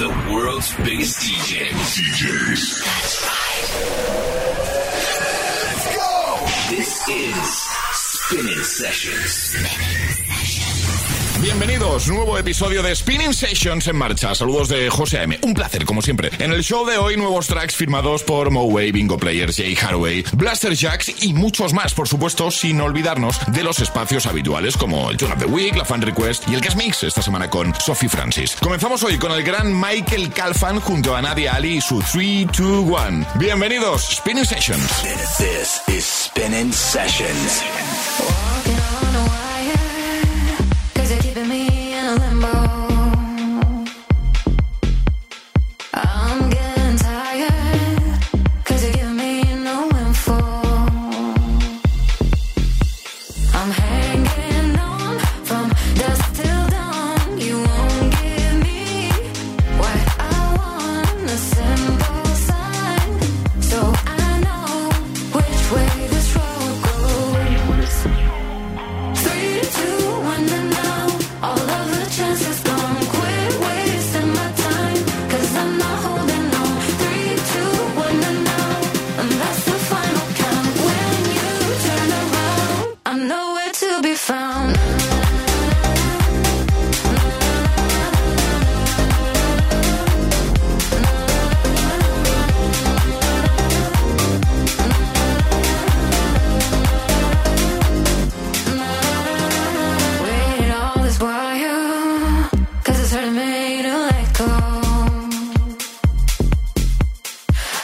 The world's biggest DJs. DJs. That's right. Let's go. This is Spinnin Sessions. Spinnin Bienvenidos, nuevo episodio de Spinning Sessions en marcha. Saludos de José M. Un placer, como siempre. En el show de hoy, nuevos tracks firmados por Moway, Bingo Players, Jay Haraway, Blaster Jacks y muchos más, por supuesto, sin olvidarnos de los espacios habituales como el Tune of the Week, la Fan Request y el Guest Mix esta semana con Sophie Francis. Comenzamos hoy con el gran Michael Calfan junto a Nadia Ali y su 3, 2, 1. Bienvenidos, Spinning Sessions. This is Spinning Sessions.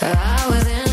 I was in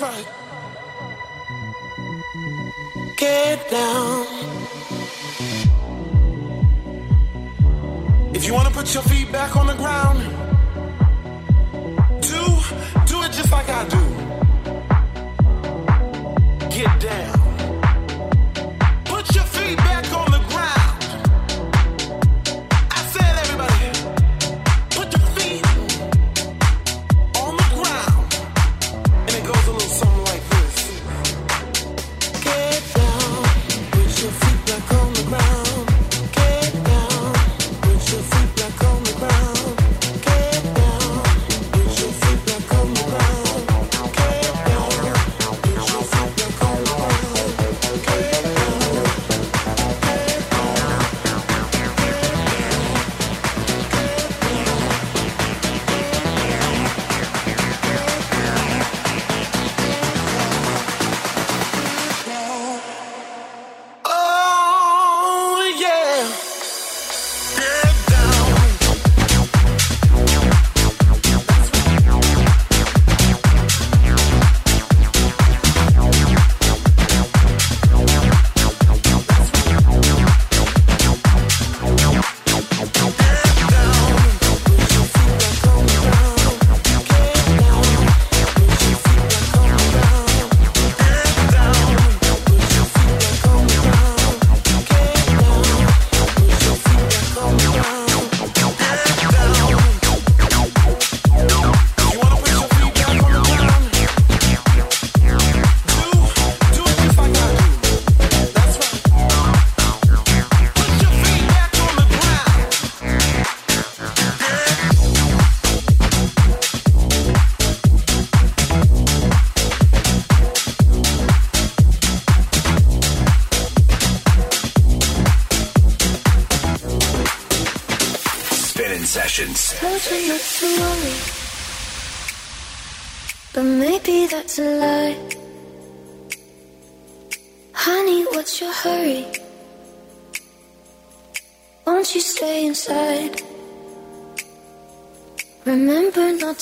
Right. Get down. If you want to put your feet back on the ground, do do it just like I do.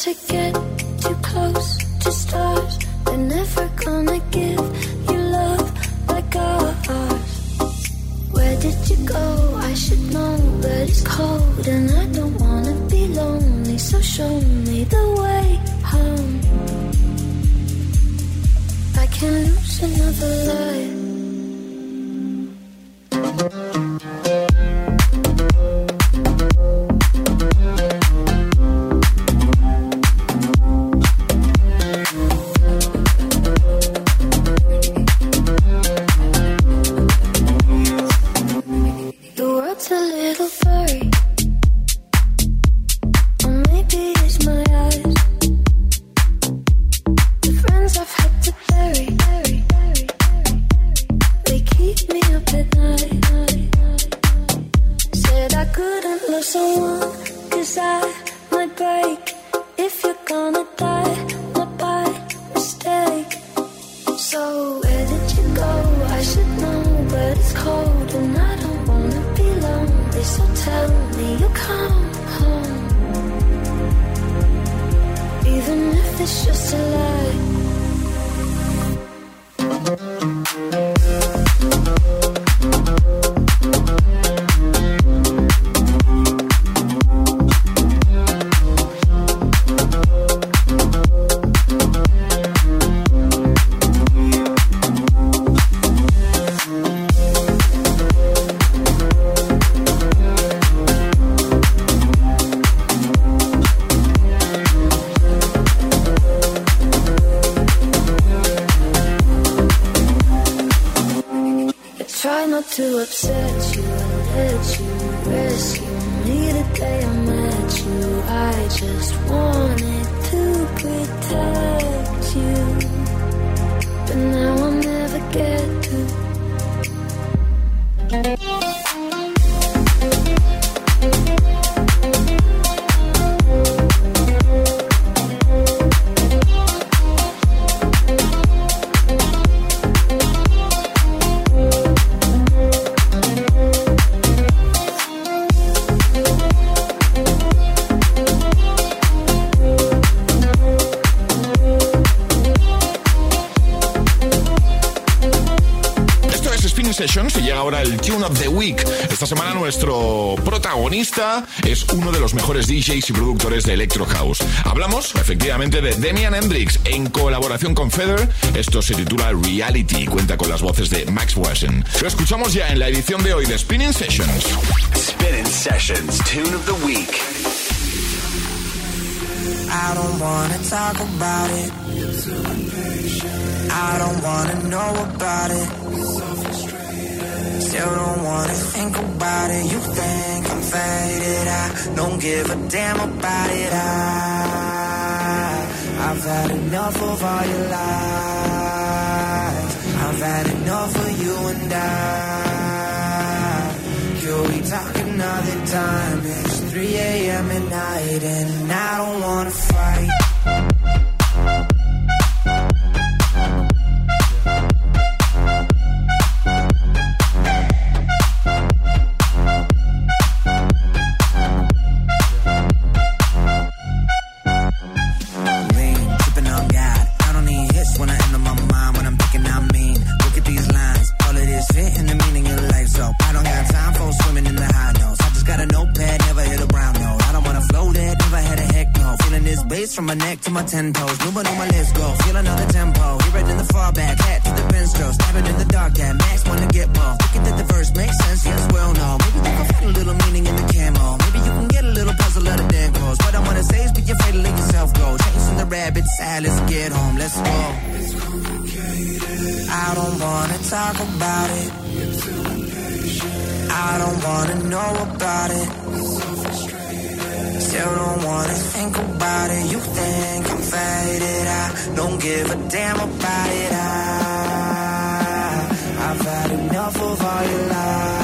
Remember It's a little furry? Es uno de los mejores DJs y productores de Electro House. Hablamos, efectivamente, de Demian Hendrix en colaboración con Feather. Esto se titula Reality y cuenta con las voces de Max Wesson. Lo escuchamos ya en la edición de hoy de Spinning Sessions. Spinning Sessions, Tune of the Week. I don't wanna talk about it. I don't wanna know about it. Still don't wanna think about it. You think I'm faded. I don't give a damn about it. I, I've had enough of all your lies. I've had enough of you and I. Can we talk another time? It's 3 a.m. at night and I don't wanna fight. To my ten toes. Moving on my let's go. Feel another tempo. Hear it in the far fallback. Hat to the pen stroke. Stabbing in the dark. That max wanna get more. Thinking that the verse makes sense. Yes, well, no. Maybe you can find a little meaning in the camo. Maybe you can get a little puzzle out of Dan close. What I wanna say is be afraid to let yourself go. Chasing the rabbit side. Let's get home. Let's go. It's complicated. I don't wanna talk about it. I don't wanna know about it. Still don't wanna think about it. You think I'm faded. I don't give a damn about it. I, I've had enough of all your lies.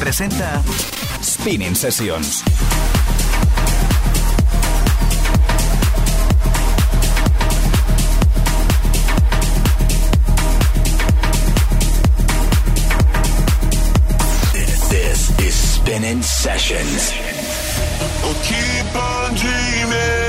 presenta Spinnin Sessions. This is Spinnin Sessions. Oh, keep on dreaming.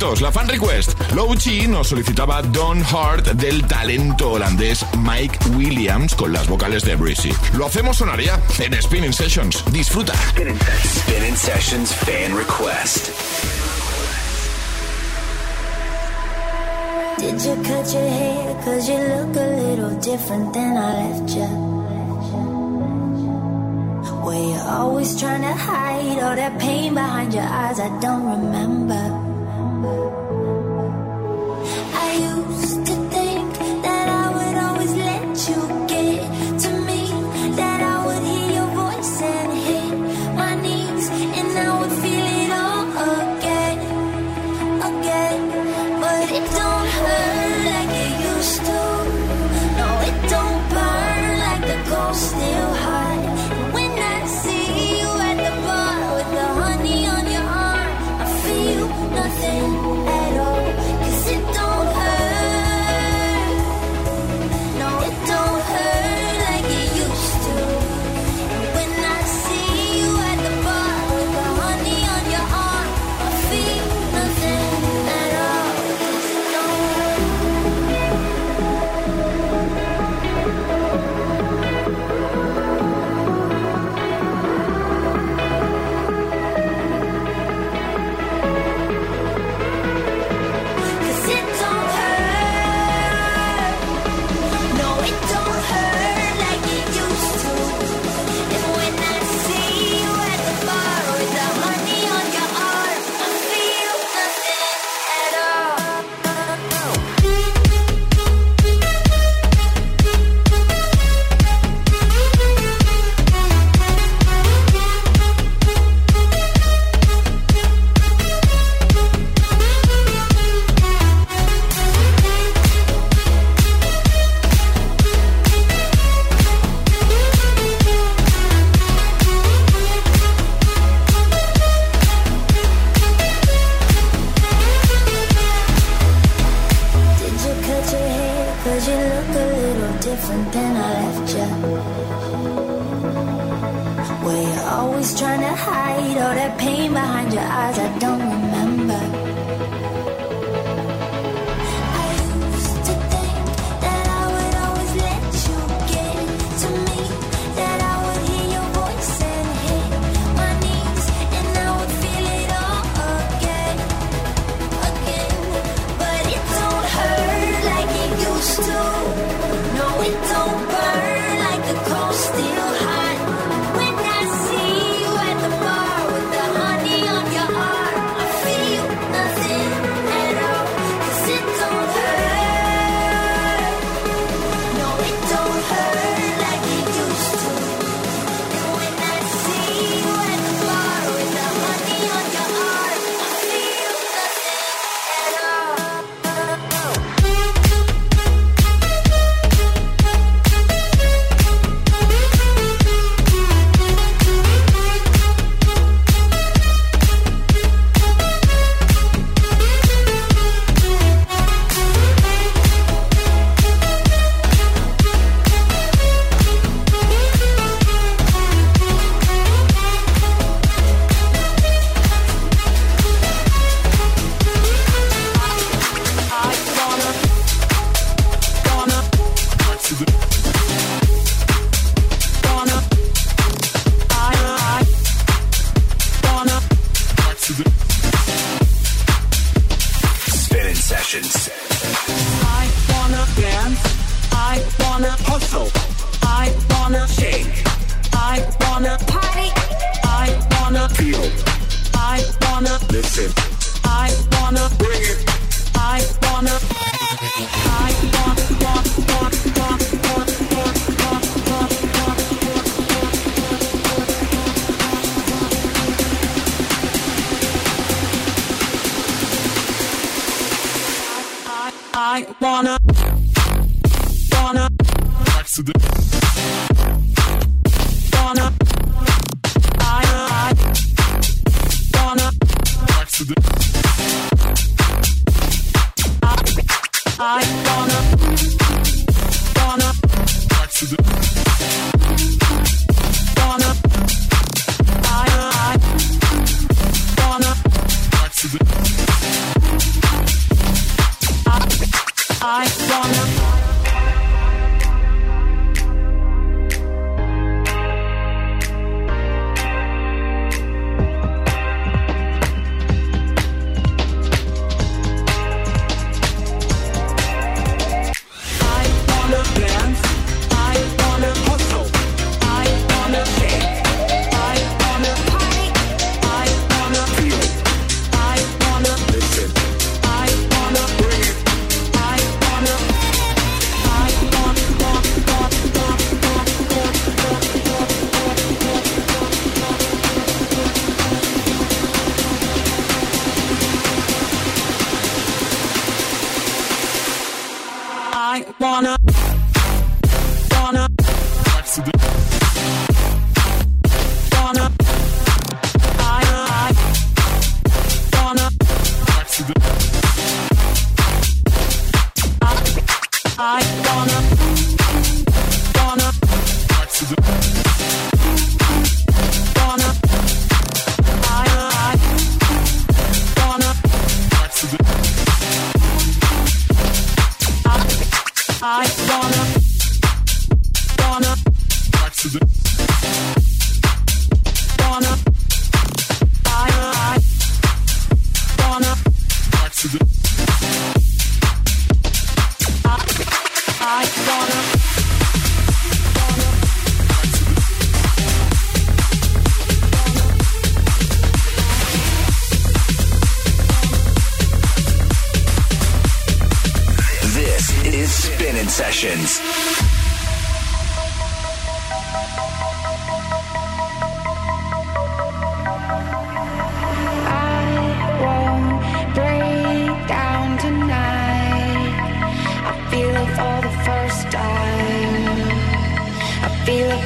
favoritos, la fan request. Chi nos solicitaba Don Hart del talento holandés Mike Williams con las vocales de Breezy. Lo hacemos sonaría en Spinning Sessions. Disfruta. Spinning, Spinning Sessions fan request. Did you cut your hair? Cause you look a little different than I left you. Were you always trying to hide all that pain behind your eyes? I don't remember.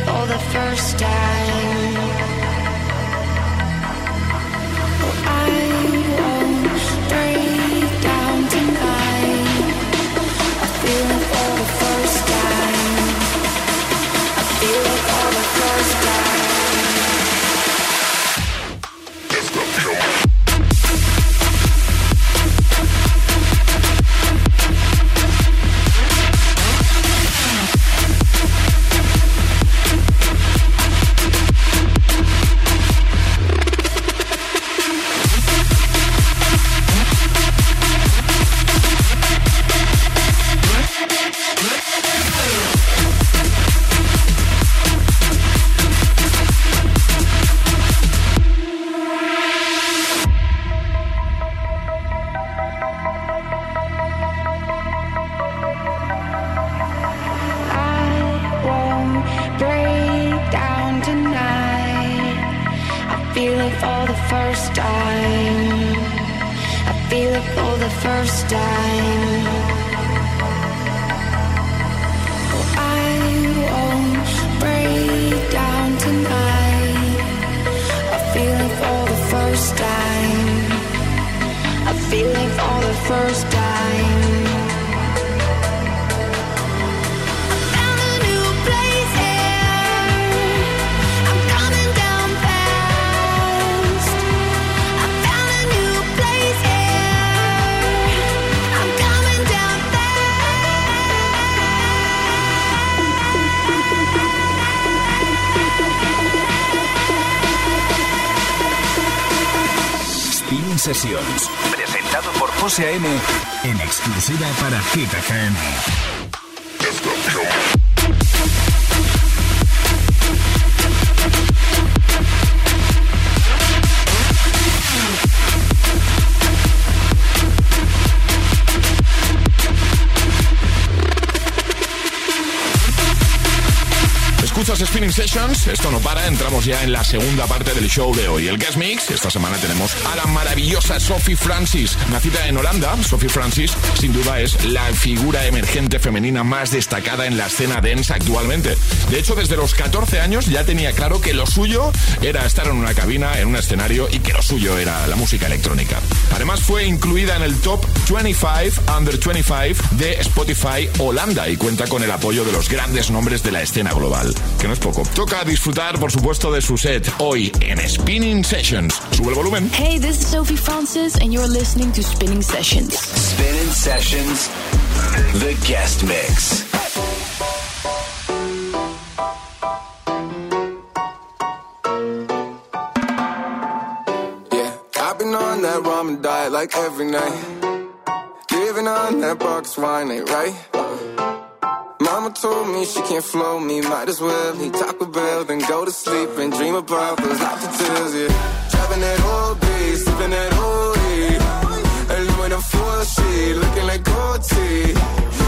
For the first time. Hit FM. Spinning Sessions, esto no para, entramos ya en la segunda parte del show de hoy. El Guest Mix, esta semana tenemos a la maravillosa Sophie Francis, nacida en Holanda. Sophie Francis, sin duda, es la figura emergente femenina más destacada en la escena dance actualmente. De hecho, desde los 14 años ya tenía claro que lo suyo era estar en una cabina, en un escenario y que lo suyo era la música electrónica. Además, fue incluida en el top 25 Under 25 de Spotify Holanda y cuenta con el apoyo de los grandes nombres de la escena global que no es poco. Toca disfrutar, por supuesto, de su set hoy en Spinnin Sessions. Sube el volumen. Hey, this is Sophie Francis, and you're listening to Spinnin Sessions. Spinnin Sessions, the guest mix. Yeah, I've been on that ramen diet like every night. Living on that box wine ain't right. Mama told me she can't flow me, might as well eat Taco Bell, then go to sleep and dream about those altitudes, yeah. Driving that old B, sipping that old E. Aluminum foil sheet, looking like gold tea.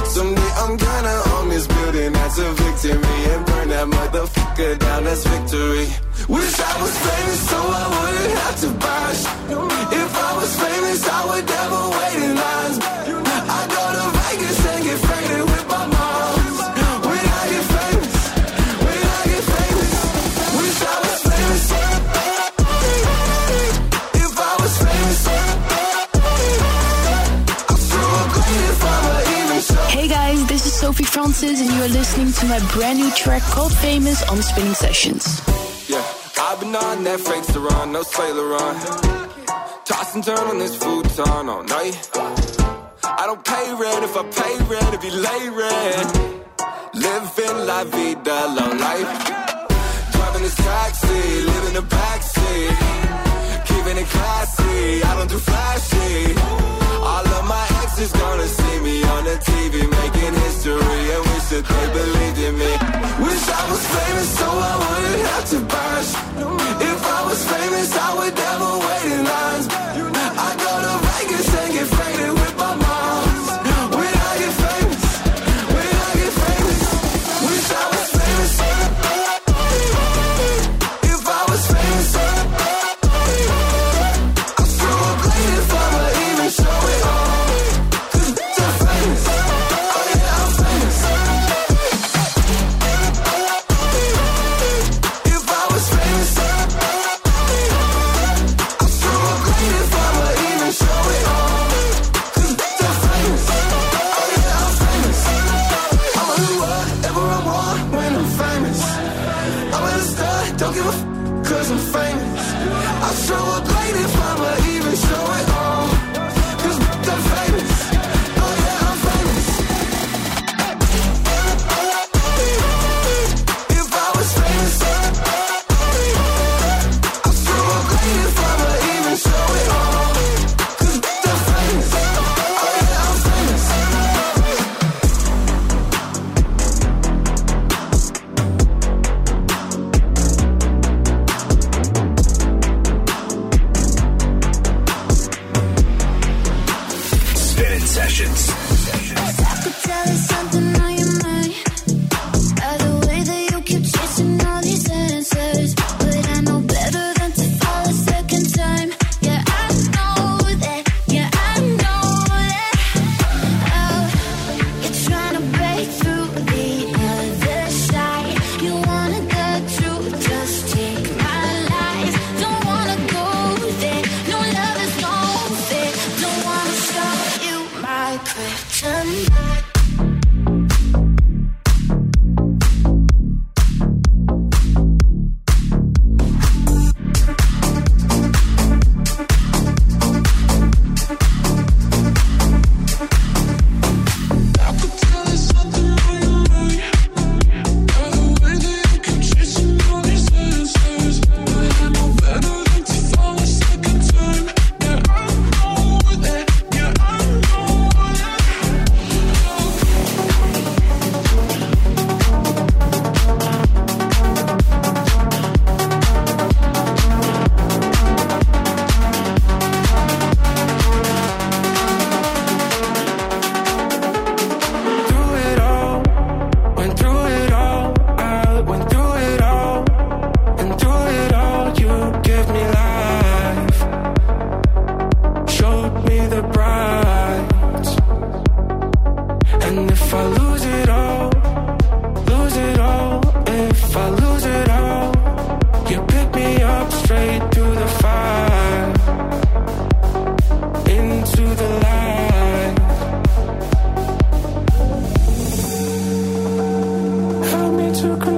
Someday I'm gonna own this building, that's a victory. And burn that motherfucker down, that's victory. Wish I was famous so I wouldn't have to buy If I was famous, I would never wait in lines. Francis, and you are listening to my brand new track called Famous on Spinnin Sessions. Yeah, I've been on that fake Saran, no Sailor on. Toss and turn on this futon all night. I don't pay rent if I pay rent, if you lay rent. Living la vida, low life. Driving this taxi, living the backseat. Keeping it classy, I don't do flashy. All of my exes gonna see me on the TV making history and wish that they believed in me. Wish I was famous so I wouldn't have to buy If I was famous, I would never wait in lines.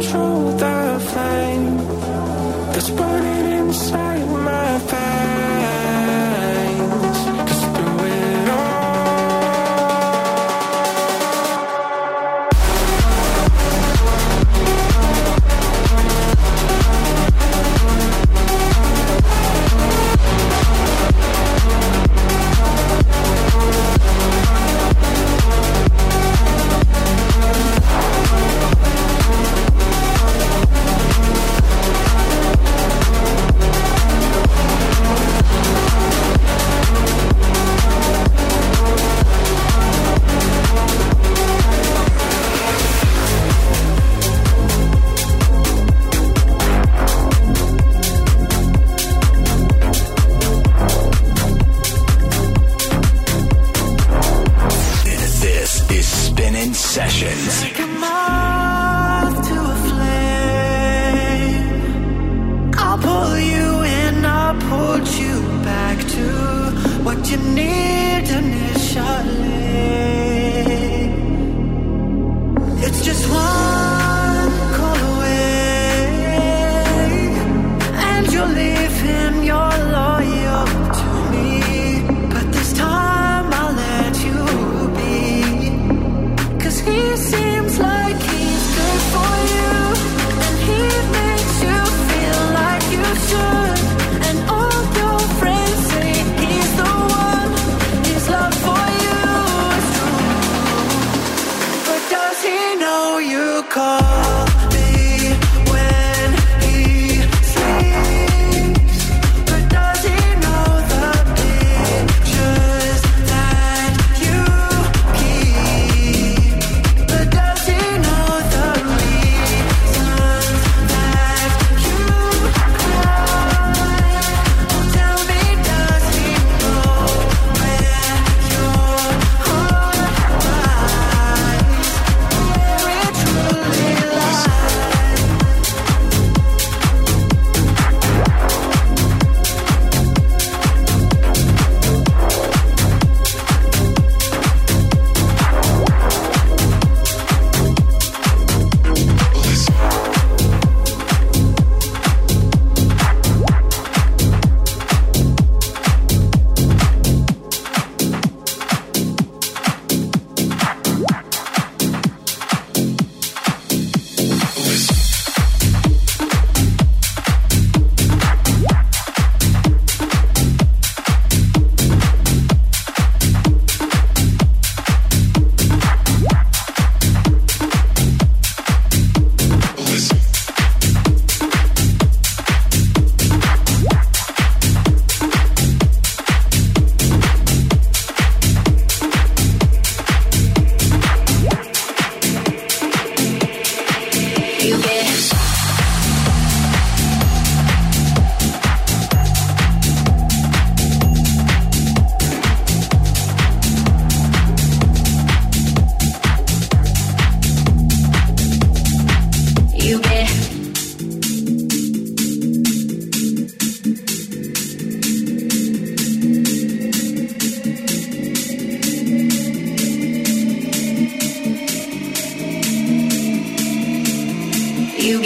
Control the flame that's burning inside my veins.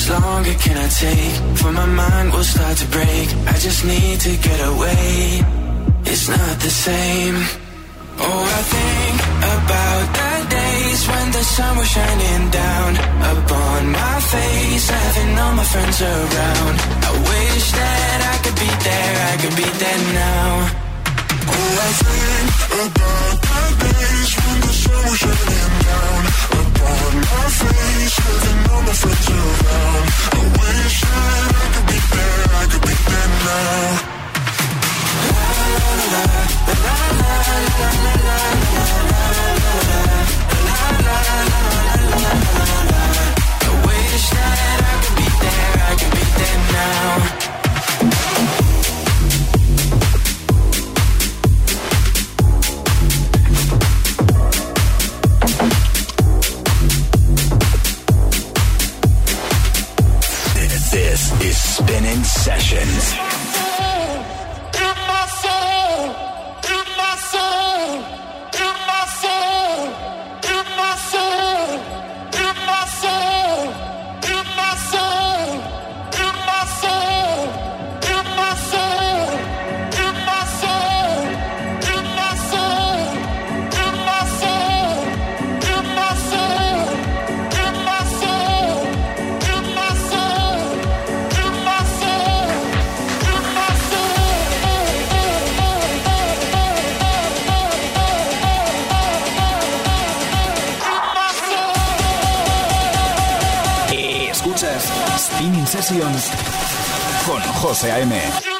Much longer can I take? For my mind will start to break. I just need to get away. It's not the same. Oh, I think about the days when the sun was shining down upon my face, having all my friends around. I wish that I could be there, I could be there now. Oh, I think about the days when the sun was shining down upon my face, all. I wish that I could be there, I could be there now. Wish that I could be there, I could be there now. Sessions con José A.M.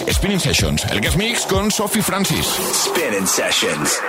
Spinning Sessions, el guest mix con Sophie Francis. Spinning Sessions.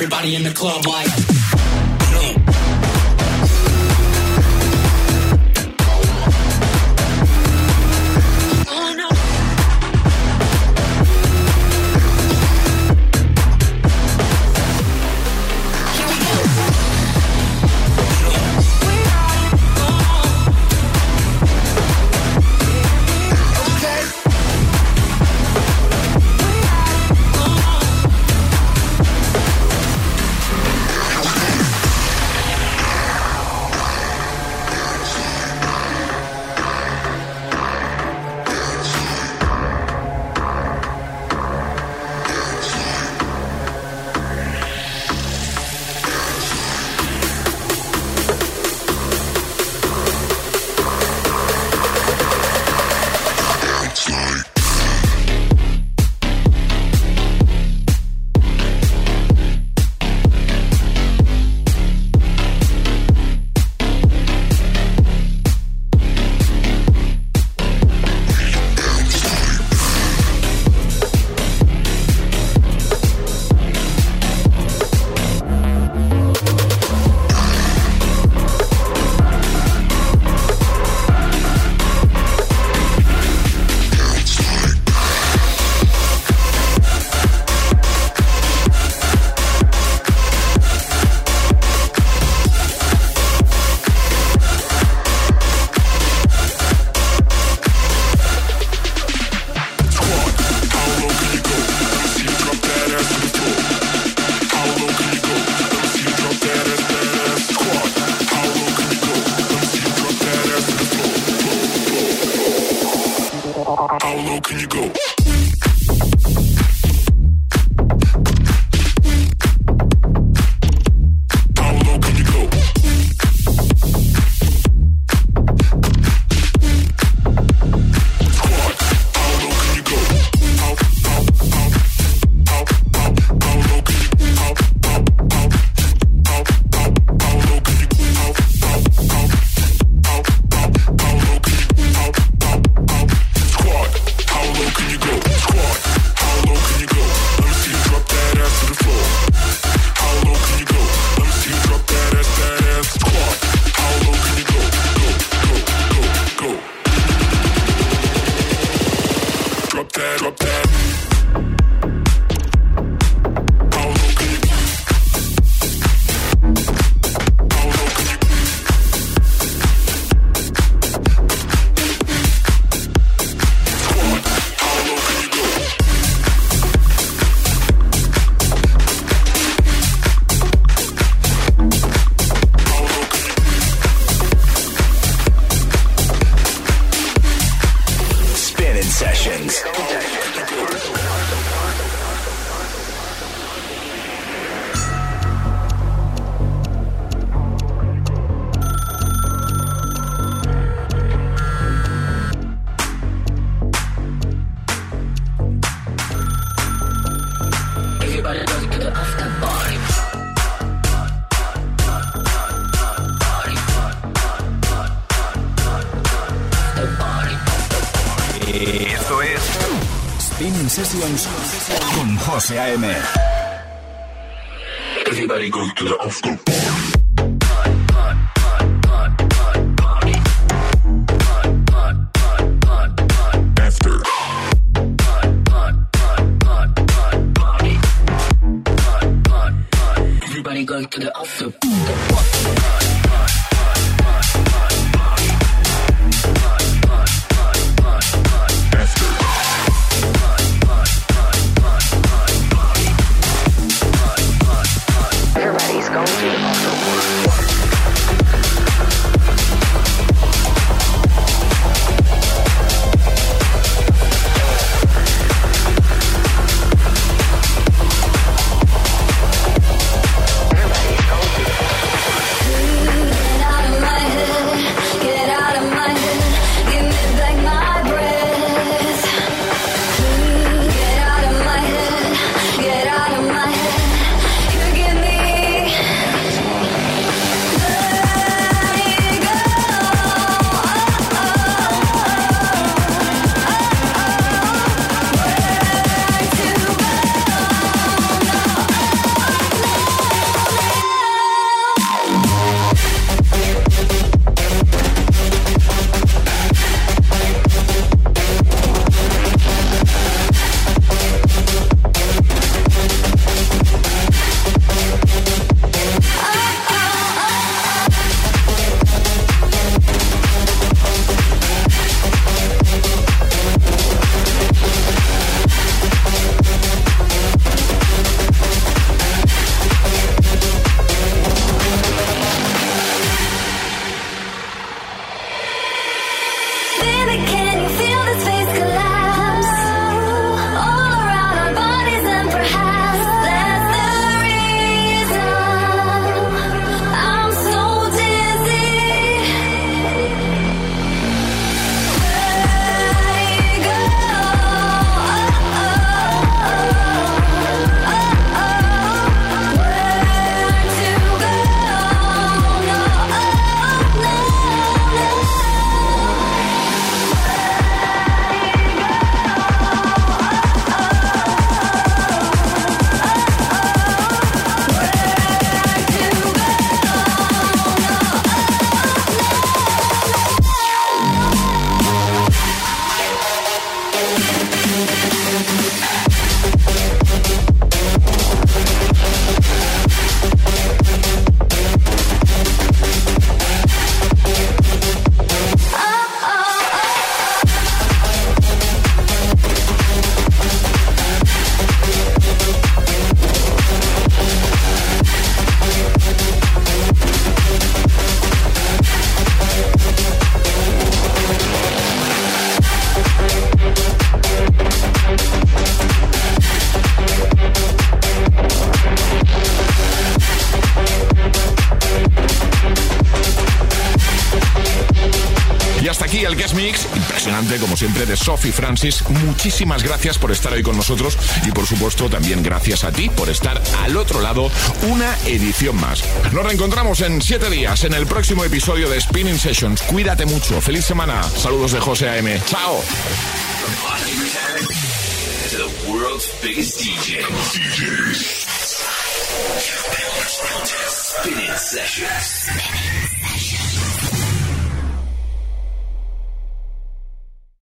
everybody in the club like A.M. to the after. Sophie Francis. Muchísimas gracias por estar hoy con nosotros y, por supuesto, también gracias a ti por estar al otro lado una edición más. Nos reencontramos en siete días en el próximo episodio de Spinning Sessions. Cuídate mucho. Feliz semana. Saludos de José A.M. Chao. Spinning Sessions.